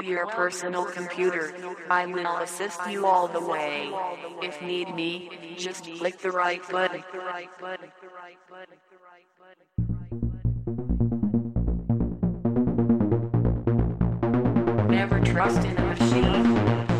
to your personal computer. I will assist you all the way. If need me, just click the right button. Never trust in a machine.